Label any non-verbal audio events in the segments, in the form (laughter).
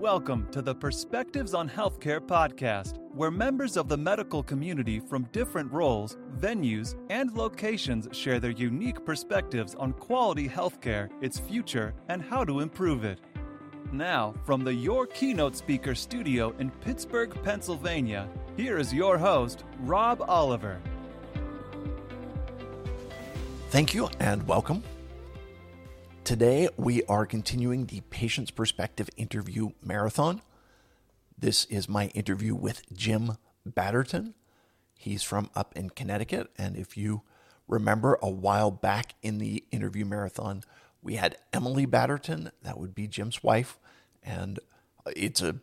Welcome to the Perspectives on Healthcare podcast, where members of the medical community from different roles, venues, and locations share their unique perspectives on quality healthcare, its future, and how to improve it. Now, from the Your Keynote Speaker studio in Pittsburgh, Pennsylvania, here is your host, Rob Oliver. Thank you and welcome. Today, we are continuing the Patient's Perspective interview marathon. This is my interview with Jim Batterton. He's from up in Connecticut. And if you remember a while back in the interview marathon, we had Emily Batterton, that would be Jim's wife. And it's a,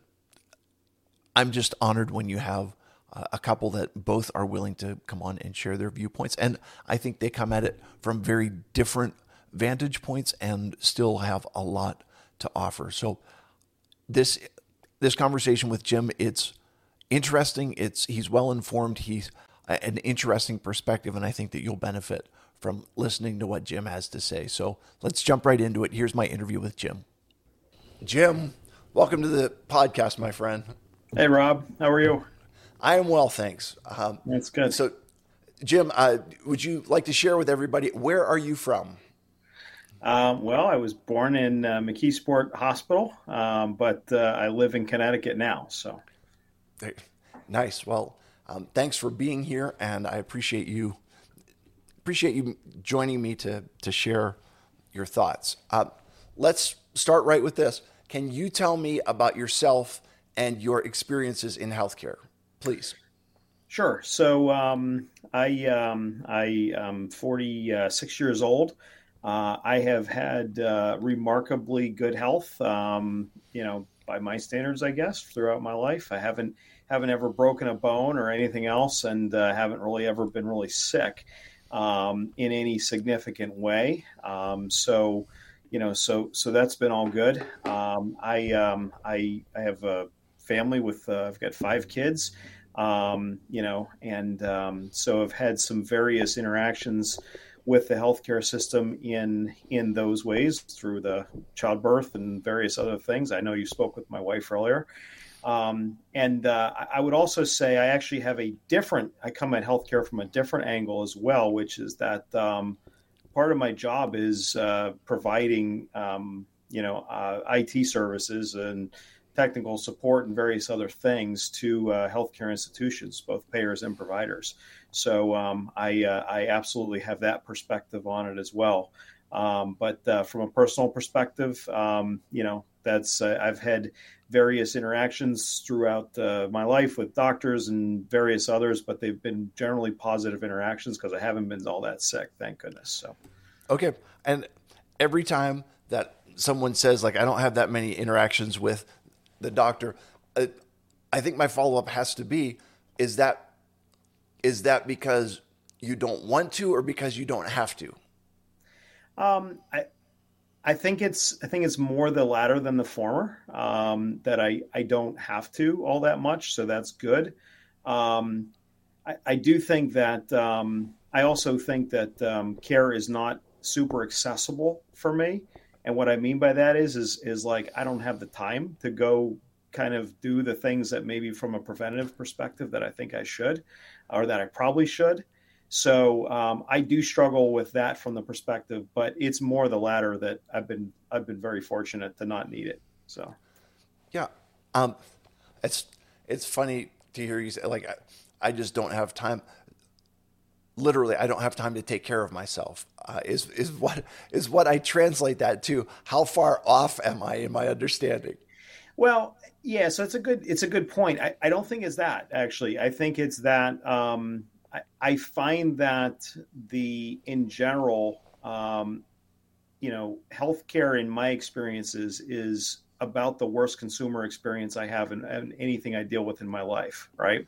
I'm just honored when you have a couple that both are willing to come on and share their viewpoints. And I think they come at it from very different vantage points and still have a lot to offer. So this this conversation with Jim, it's interesting. It's he's well informed. He's an interesting perspective, and I think that you'll benefit from listening to what Jim has to say. So let's jump right into it. Here's my interview with Jim. Jim, welcome to the podcast, my friend. Hey, Rob. How are you? I am well, thanks. Um, That's good. So, Jim, uh, would you like to share with everybody where are you from? Um, well, I was born in uh, McKeesport Hospital, um, but uh, I live in Connecticut now. So, nice. Well, um, thanks for being here, and I appreciate you appreciate you joining me to to share your thoughts. Uh, let's start right with this. Can you tell me about yourself and your experiences in healthcare, please? Sure. So um, I um, I am 46 years old. Uh, I have had uh, remarkably good health, um, you know, by my standards, I guess, throughout my life. I haven't haven't ever broken a bone or anything else, and uh, haven't really ever been really sick um, in any significant way. Um, so, you know, so so that's been all good. Um, I um, I I have a family with uh, I've got five kids. Um, you know, and so I've had some various interactions with the healthcare system in in those ways through the childbirth and various other things. I know you spoke with my wife earlier. Um, and uh, I would also say I actually have a different, I come at healthcare from a different angle as well, which is that um, part of my job is uh, providing, um, you know, uh, IT services and technical support and various other things to uh, healthcare institutions, both payers and providers. So um, I, uh, I absolutely have that perspective on it as well. Um, but uh, from a personal perspective, um, you know, that's uh, I've had various interactions throughout uh, my life with doctors and various others, but they've been generally positive interactions because I haven't been all that sick, thank goodness. So, okay, and every time that someone says like I don't have that many interactions with the doctor, uh, I think my follow up has to be: is that is that because you don't want to, or because you don't have to? Um, I I think it's I think it's more the latter than the former. Um, that I I don't have to all that much, so that's good. Um, I, I do think that um, I also think that um, care is not super accessible for me. And what I mean by that is, is, is like I don't have the time to go kind of do the things that maybe from a preventative perspective that I think I should, or that I probably should. So um, I do struggle with that from the perspective, but it's more the latter that I've been I've been very fortunate to not need it. So, yeah, um, it's it's funny to hear you say like I, I just don't have time literally I don't have time to take care of myself. Uh, is is what is what I translate that to. How far off am I in my understanding? Well, yeah. So it's a good it's a good point. I, I don't think it's that actually. I think it's that um, I, I find that the in general, um, you know, healthcare in my experiences is about the worst consumer experience I have in, in anything I deal with in my life, right?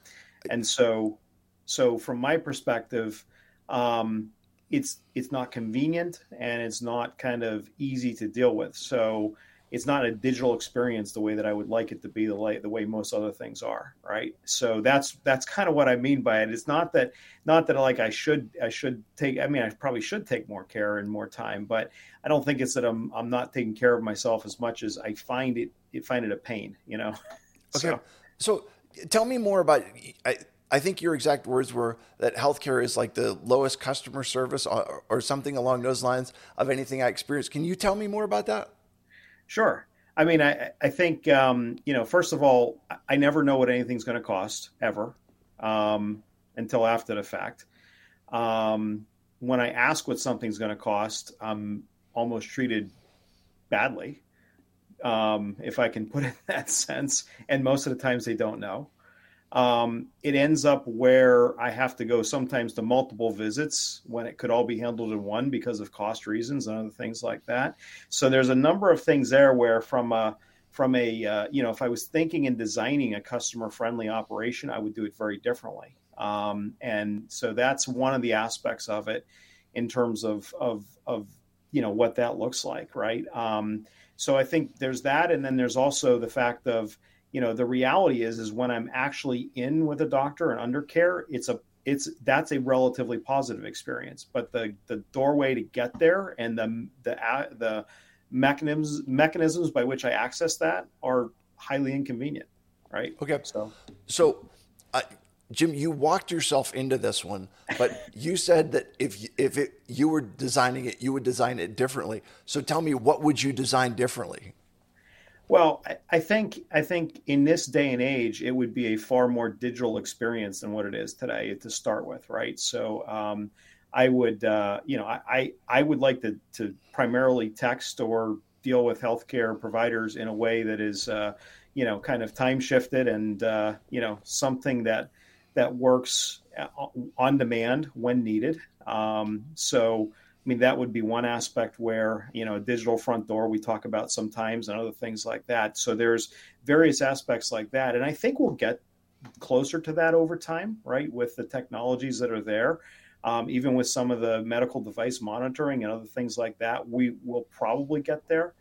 And so so from my perspective, um, it's it's not convenient and it's not kind of easy to deal with. So it's not a digital experience the way that I would like it to be the way the way most other things are, right? So that's that's kind of what I mean by it. It's not that not that like I should I should take I mean I probably should take more care and more time, but I don't think it's that I'm I'm not taking care of myself as much as I find it, it find it a pain, you know. (laughs) Okay. So, so tell me more about I, I think your exact words were that healthcare is like the lowest customer service or, or something along those lines of anything I experienced. Can you tell me more about that? Sure. I mean, I, I think, um, you know, first of all, I never know what anything's going to cost ever um, until after the fact. Um, when I ask what something's going to cost, I'm almost treated badly, um, if I can put it (laughs) in that sense. And most of the times they don't know um, it ends up where I have to go sometimes to multiple visits when it could all be handled in one because of cost reasons and other things like that. So there's a number of things there where from a from a uh, you know if I was thinking and designing a customer friendly operation, I would do it very differently. Um, and so that's one of the aspects of it in terms of of of you know what that looks like, right? Um, so I think there's that, and then there's also the fact of you know the reality is is when i'm actually in with a doctor and under care it's a it's that's a relatively positive experience but the the doorway to get there and the the the mechanisms mechanisms by which i access that are highly inconvenient right okay so so uh, Jim, you walked yourself into this one, but you said that if if it, you were designing it, you would design it differently. So tell me, what would you design differently? Well, I think I think in this day and age, it would be a far more digital experience than what it is today to start with, right? So, um, I would, uh, you know, I I would like to to primarily text or deal with healthcare providers in a way that is, uh, you know, kind of time shifted and uh, you know something that that works uh, on demand when needed. Um, so I mean, that would be one aspect where, you know, digital front door we talk about sometimes and other things like that. So there's various aspects like that. And I think we'll get closer to that over time, right, with the technologies that are there. Um, even with some of the medical device monitoring and other things like that, we will probably get there.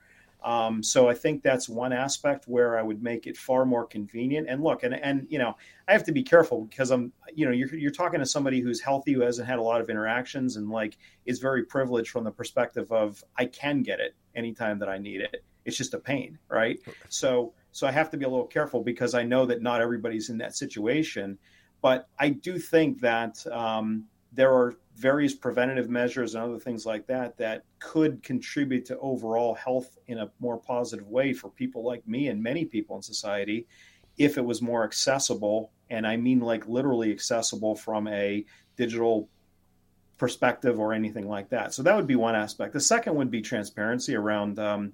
Um, so I think that's one aspect where I would make it far more convenient. And look, and and you know, I have to be careful because I'm, you know, you're you're talking to somebody who's healthy, who hasn't had a lot of interactions, and like is very privileged from the perspective of I can get it anytime that I need it. It's just a pain, right? So so I have to be a little careful because I know that not everybody's in that situation. But I do think that um, there are various preventative measures and other things like that that could contribute to overall health in a more positive way for people like me and many people in society if it was more accessible. And i mean like literally accessible from a digital perspective or anything like that. So that would be one aspect. The second would be transparency around um,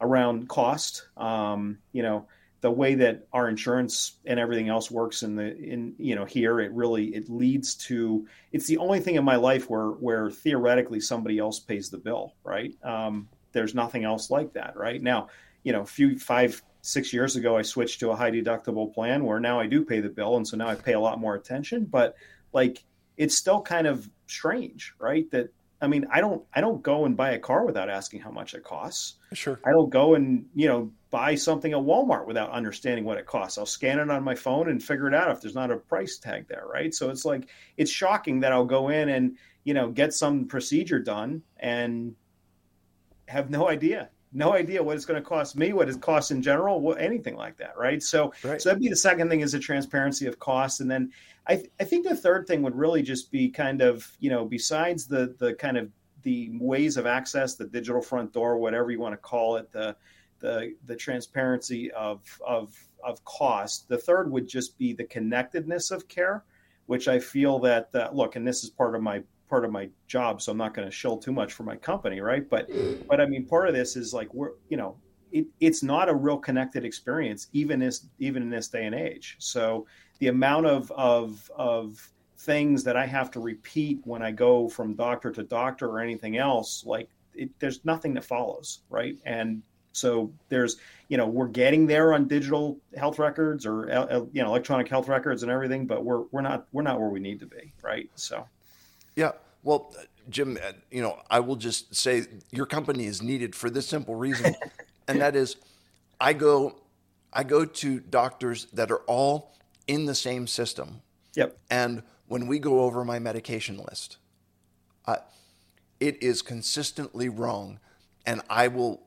around cost. Um, you know the way that our insurance and everything else works in the in you know here it really it leads to it's the only thing in my life where where theoretically somebody else pays the bill right um, there's nothing else like that right now you know a few five six years ago i switched to a high deductible plan where now i do pay the bill and so now i pay a lot more attention but like it's still kind of strange right that I mean, I don't I don't go and buy a car without asking how much it costs. Sure. I don't go and, you know, buy something at Walmart without understanding what it costs. I'll scan it on my phone and figure it out if there's not a price tag there, right? So it's like it's shocking that I'll go in and, you know, get some procedure done and have no idea. No idea what it's going to cost me, what it costs in general, what, anything like that, right? So, right. so that'd be the second thing is the transparency of cost, and then I, th- I think the third thing would really just be kind of, you know, besides the the kind of the ways of access, the digital front door, whatever you want to call it, the the the transparency of of of cost. The third would just be the connectedness of care, which I feel that uh, look, and this is part of my part of my job, so I'm not going to shill too much for my company, right? But but I mean, part of this is like we're you know it, it's not a real connected experience even this even in this day and age. So the amount of of of things that I have to repeat when I go from doctor to doctor or anything else, like it, there's nothing that follows, right? And so there's, you know, we're getting there on digital health records or uh, uh, you know electronic health records and everything, but we're we're not we're not where we need to be, right? So, yeah. Well, Jim, uh, you know, I will just say your company is needed for this simple reason. (laughs) and that is, I go, I go to doctors that are all in the same system. Yep. And when we go over my medication list, uh, it is consistently wrong, and I will,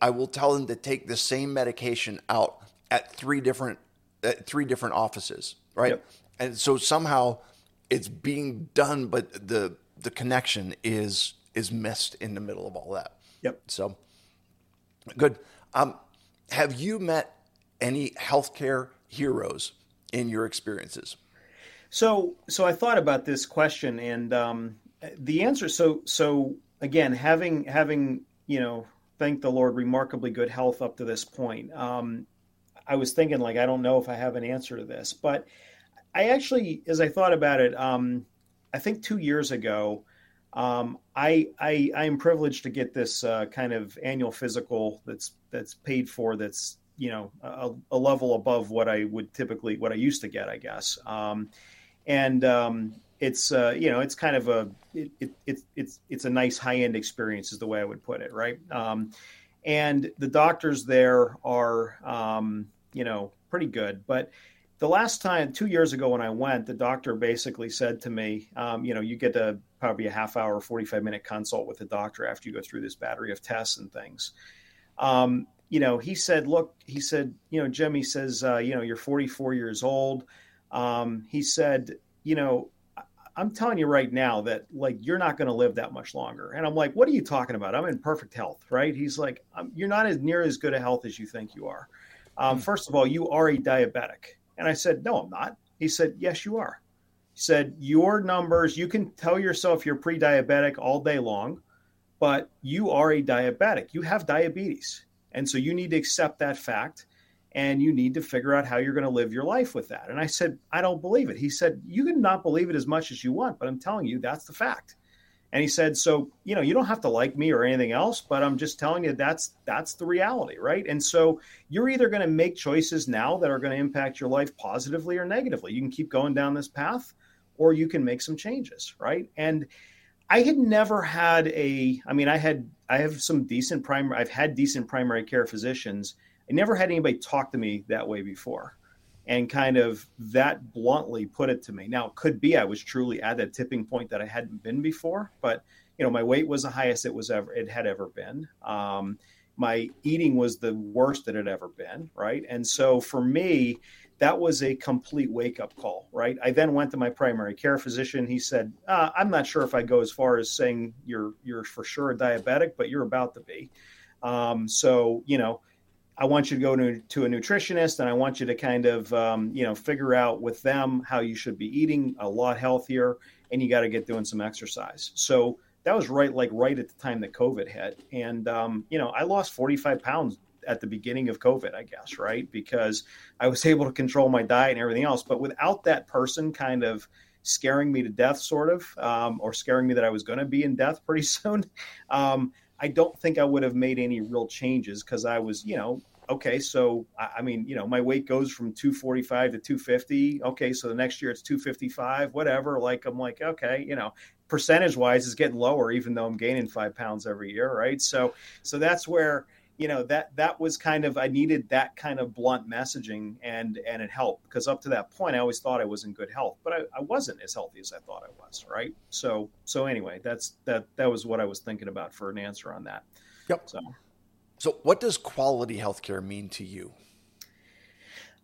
I will tell them to take the same medication out at three different, at three different offices, right? Yep. And so somehow it's being done, but the the connection is is missed in the middle of all that. Yep. So good. Um, have you met any healthcare heroes in your experiences? So, so I thought about this question, and um, the answer. So, so again, having having you know, thank the Lord, remarkably good health up to this point. Um, I was thinking like I don't know if I have an answer to this, but I actually, as I thought about it, um, I think two years ago, um, I, I I am privileged to get this uh, kind of annual physical that's that's paid for. That's you know a, a, level above what I would typically what I used to get, I guess. Um, and um, it's uh, you know it's kind of a it, it, it's it's it's a nice high end experience, is the way I would put it, right? Um, and the doctors there are um, you know pretty good, but the last time, two years ago when I went, the doctor basically said to me, um, you know, you get a probably a half hour, 45 minute consult with the doctor after you go through this battery of tests and things. Um, you know, he said, look, he said, you know, Jim, he says, uh, you know, you're 44 years old. Um, he said, you know, I'm telling you right now that like you're not going to live that much longer. And I'm like, what are you talking about? I'm in perfect health, right? He's like, you're not as near as good a health as you think you are. Um, hmm. first of all, you are a diabetic. And I said, No, I'm not. He said, Yes, you are. He said, Your numbers, you can tell yourself you're pre diabetic all day long, but you are a diabetic. You have diabetes. And so you need to accept that fact and you need to figure out how you're going to live your life with that. And I said, I don't believe it. He said, You can not believe it as much as you want, but I'm telling you, that's the fact. And he said, so, you know, you don't have to like me or anything else, but I'm just telling you that's that's the reality, right? And so you're either going to make choices now that are going to impact your life positively or negatively. You can keep going down this path or you can make some changes, right? And I had never had a I mean, I had I have some decent primary I've had decent primary care physicians. I never had anybody talk to me that way before and kind of that bluntly put it to me. Now, it could be I was truly at that tipping point that I hadn't been before, but you know, my weight was the highest it was ever it had ever been. Um, my eating was the worst that it had ever been, right? And so for me, that was a complete wake up call, right? I then went to my primary care physician. He said, uh, "I'm not sure if I go as far as saying you're you're for sure a diabetic, but you're about to be." Um, so you know, I want you to go to, to a nutritionist and I want you to kind of, um, you know, figure out with them how you should be eating a lot healthier and you got to get doing some exercise. So that was right, like right at the time that COVID hit. And, um, you know, I lost 45 pounds at the beginning of COVID, I guess, right? Because I was (laughs) able to control my diet and everything else. But without that person kind of scaring me to death, sort of, um, or scaring me that I was going to be in death pretty (laughs) soon, um, I don't think I would have made any real changes because I was, you know, okay, so I mean, you know, my weight goes from 245 to 250. Okay, so the next year it's 255, whatever. Like, I'm like, okay, you know, percentage wise is getting lower, even though I'm gaining five pounds every year, right? So, so that's where you know that that was kind of I needed that kind of blunt messaging, and and it helped because up to that point I always thought I was in good health, but I, I wasn't as healthy as I thought I was, right? So, so anyway, that's that that was what I was thinking about for an answer on that. Yep. So. So, what does quality healthcare mean to you?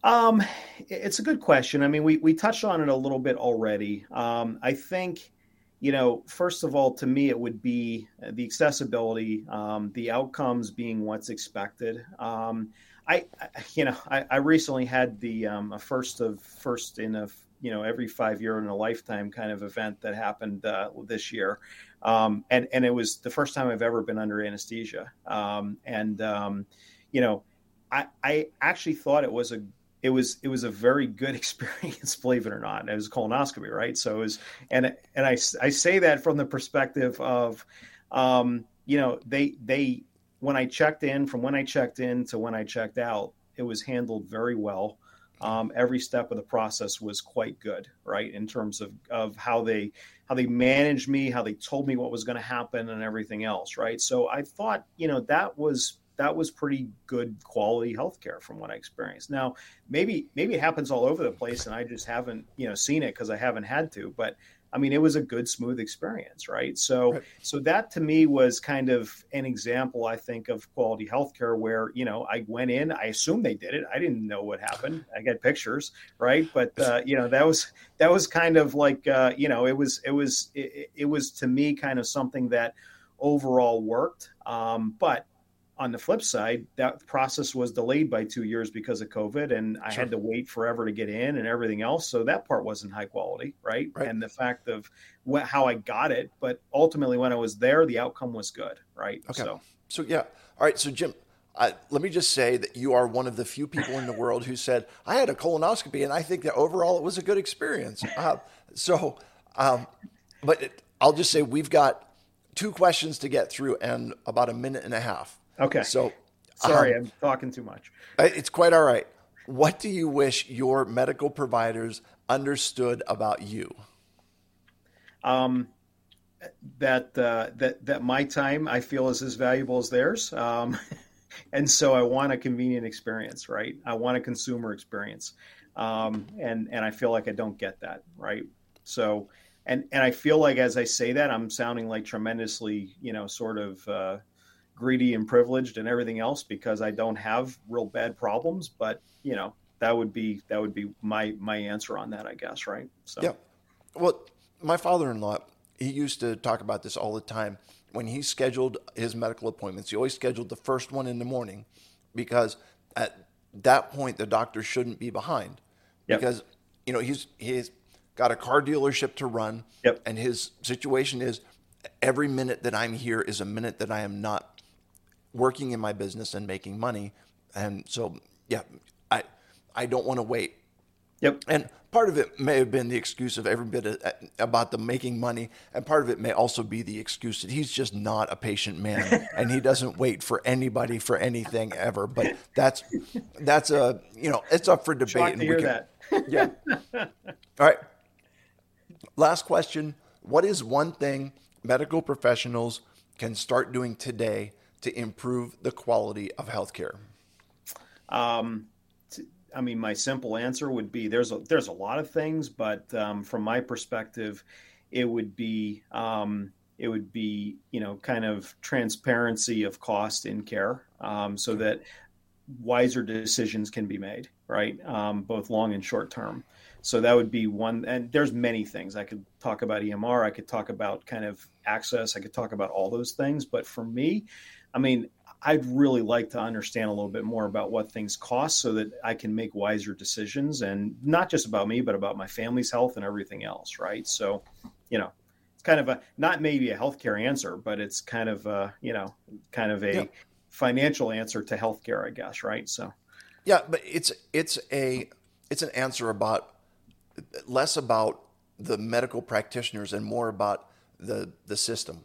Um, it's a good question. I mean, we we touched on it a little bit already. Um, I think, you know, first of all, to me, it would be the accessibility, um, the outcomes being what's expected. Um, I, you know, I, I recently had the um, a first of first in a you know every five year in a lifetime kind of event that happened uh, this year um, and and it was the first time I've ever been under anesthesia. Um, and um, you know, I I actually thought it was a it was it was a very good (laughs) experience, believe it or not. It was colonoscopy, right? So it was, and and I I say that from the perspective of, um, you know, they they when I checked in, from when I checked in to when I checked out, it was handled very well um, every step of the process was quite good, right? In terms of, of how they how they managed me, how they told me what was going to happen, and everything else, right? So I thought, you know, that was that was pretty good quality healthcare from what I experienced. Now, maybe maybe it happens all over the place, and I just haven't you know seen it because I haven't had to. But I mean, it was a good, smooth experience, right? So, right. so that to me was kind of an example, I think, of quality healthcare where you know I went in, I assumed they did it, I didn't know what happened, I got pictures, right? But uh, you know that was that was kind of like uh, you know it was it was it, it was to me kind of something that overall worked, um, but on the flip side, that process was delayed by two years because of COVID, and I sure. had to wait forever to get in and everything else. So that part wasn't high quality, right? right. And the fact of what, how I got it, but ultimately when I was there, the outcome was good, right? Okay. So, so yeah. All right. So Jim, I, let me just say that you are one of the few people in the (laughs) world who said I had a colonoscopy, and I think that overall it was a good experience. Uh, so, um, but it, I'll just say we've got two questions to get through and about a minute and a half. Okay. So sorry, um, I'm talking too much. It's quite all right. What do you wish your medical providers understood about you? Um, that uh, that that my time I feel is as valuable as theirs, um, (laughs) and so I want a convenient experience, right? I want a consumer experience, um, and and I feel like I don't get that, right? So, and and I feel like as I say that, I'm sounding like tremendously, you know, sort of. Uh, greedy and privileged and everything else because I don't have real bad problems. But you know, that would be that would be my my answer on that, I guess, right? So yeah. Well, my father-in-law, he used to talk about this all the time. When he scheduled his medical appointments, he always scheduled the first one in the morning because at that point the doctor shouldn't be behind yep. because you know he's he's got a car dealership to run yep. and his situation is every minute that I'm here is a minute that I am not working in my business and making money. And so, yeah, I I don't want to wait. Yep. And part of it may have been the excuse of every bit of, about the making money, and part of it may also be the excuse that he's just not a patient man (laughs) and he doesn't wait for anybody for anything ever. But that's that's a you know it's up for debate. Shocked and to hear can, that. (laughs) yeah. All right. Last question: What is one thing medical professionals can start doing today to improve the quality of healthcare? Um, I mean, my simple answer would be there's a, there's a lot of things, but um, from my perspective, it would be um, it would be you know kind of transparency of cost in care, um, so that wiser decisions can be made, right? Um, both long and short term. So that would be one. And there's many things I could talk about EMR. I could talk about kind of access. I could talk about all those things. But for me, I mean, I'd really like to understand a little bit more about what things cost so that I can make wiser decisions and not just about me, but about my family's health and everything else. Right. So, you know, it's kind of a, not maybe a healthcare answer, but it's kind of a, you know, kind of a yeah. financial answer to healthcare, I guess. Right. So, yeah, but it's, it's a, it's an answer about less about the medical practitioners and more about the, the system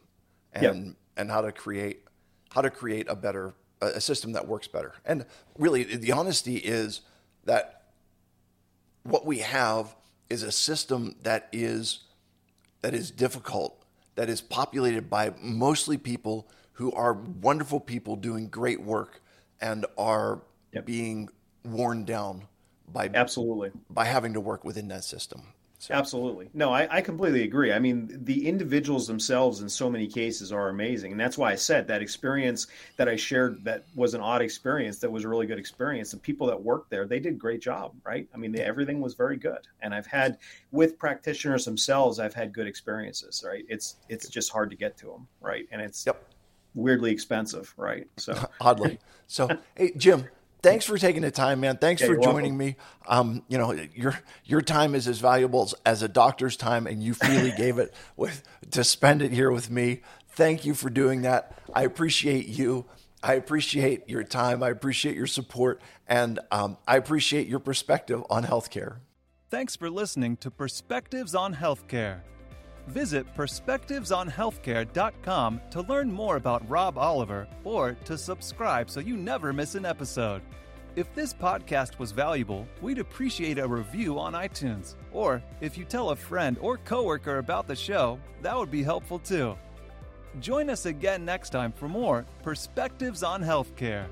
and, yeah. and how to create how to create a better a system that works better. And really, the honesty is that what we have is a system that is that is difficult, that is populated by mostly people who are wonderful people doing great work and are yep. being worn down by absolutely by having to work within that system. So. Absolutely. No, I, I, completely agree. I mean, the individuals themselves in so many cases are amazing. And that's why I said that experience that I shared that was an odd experience, that was a really good experience. The people that worked there, they did great job, right? I mean, they, everything was very good. And I've had with practitioners themselves, I've had good experiences, right? It's it's just hard to get to them, right? And it's yep. weirdly expensive, right? So (laughs) oddly. So, hey, Jim, thanks for taking the time, man. Thanks yeah, for joining welcome. me. Um, you know, your your time is as valuable as, as a doctor's time, and you freely (laughs) gave it with to spend it here with me. Thank you for doing that. I appreciate you. I appreciate your time. I appreciate your support, and um, I appreciate your perspective on healthcare. Thanks for listening to Perspectives on Healthcare. Visit perspectivesonhealthcare.com to learn more about Rob Oliver or to subscribe so you never miss an episode. If this podcast was valuable, we'd appreciate a review on iTunes. Or if you tell a friend or coworker about the show, that would be helpful too. Join us again next time for more Perspectives on Healthcare.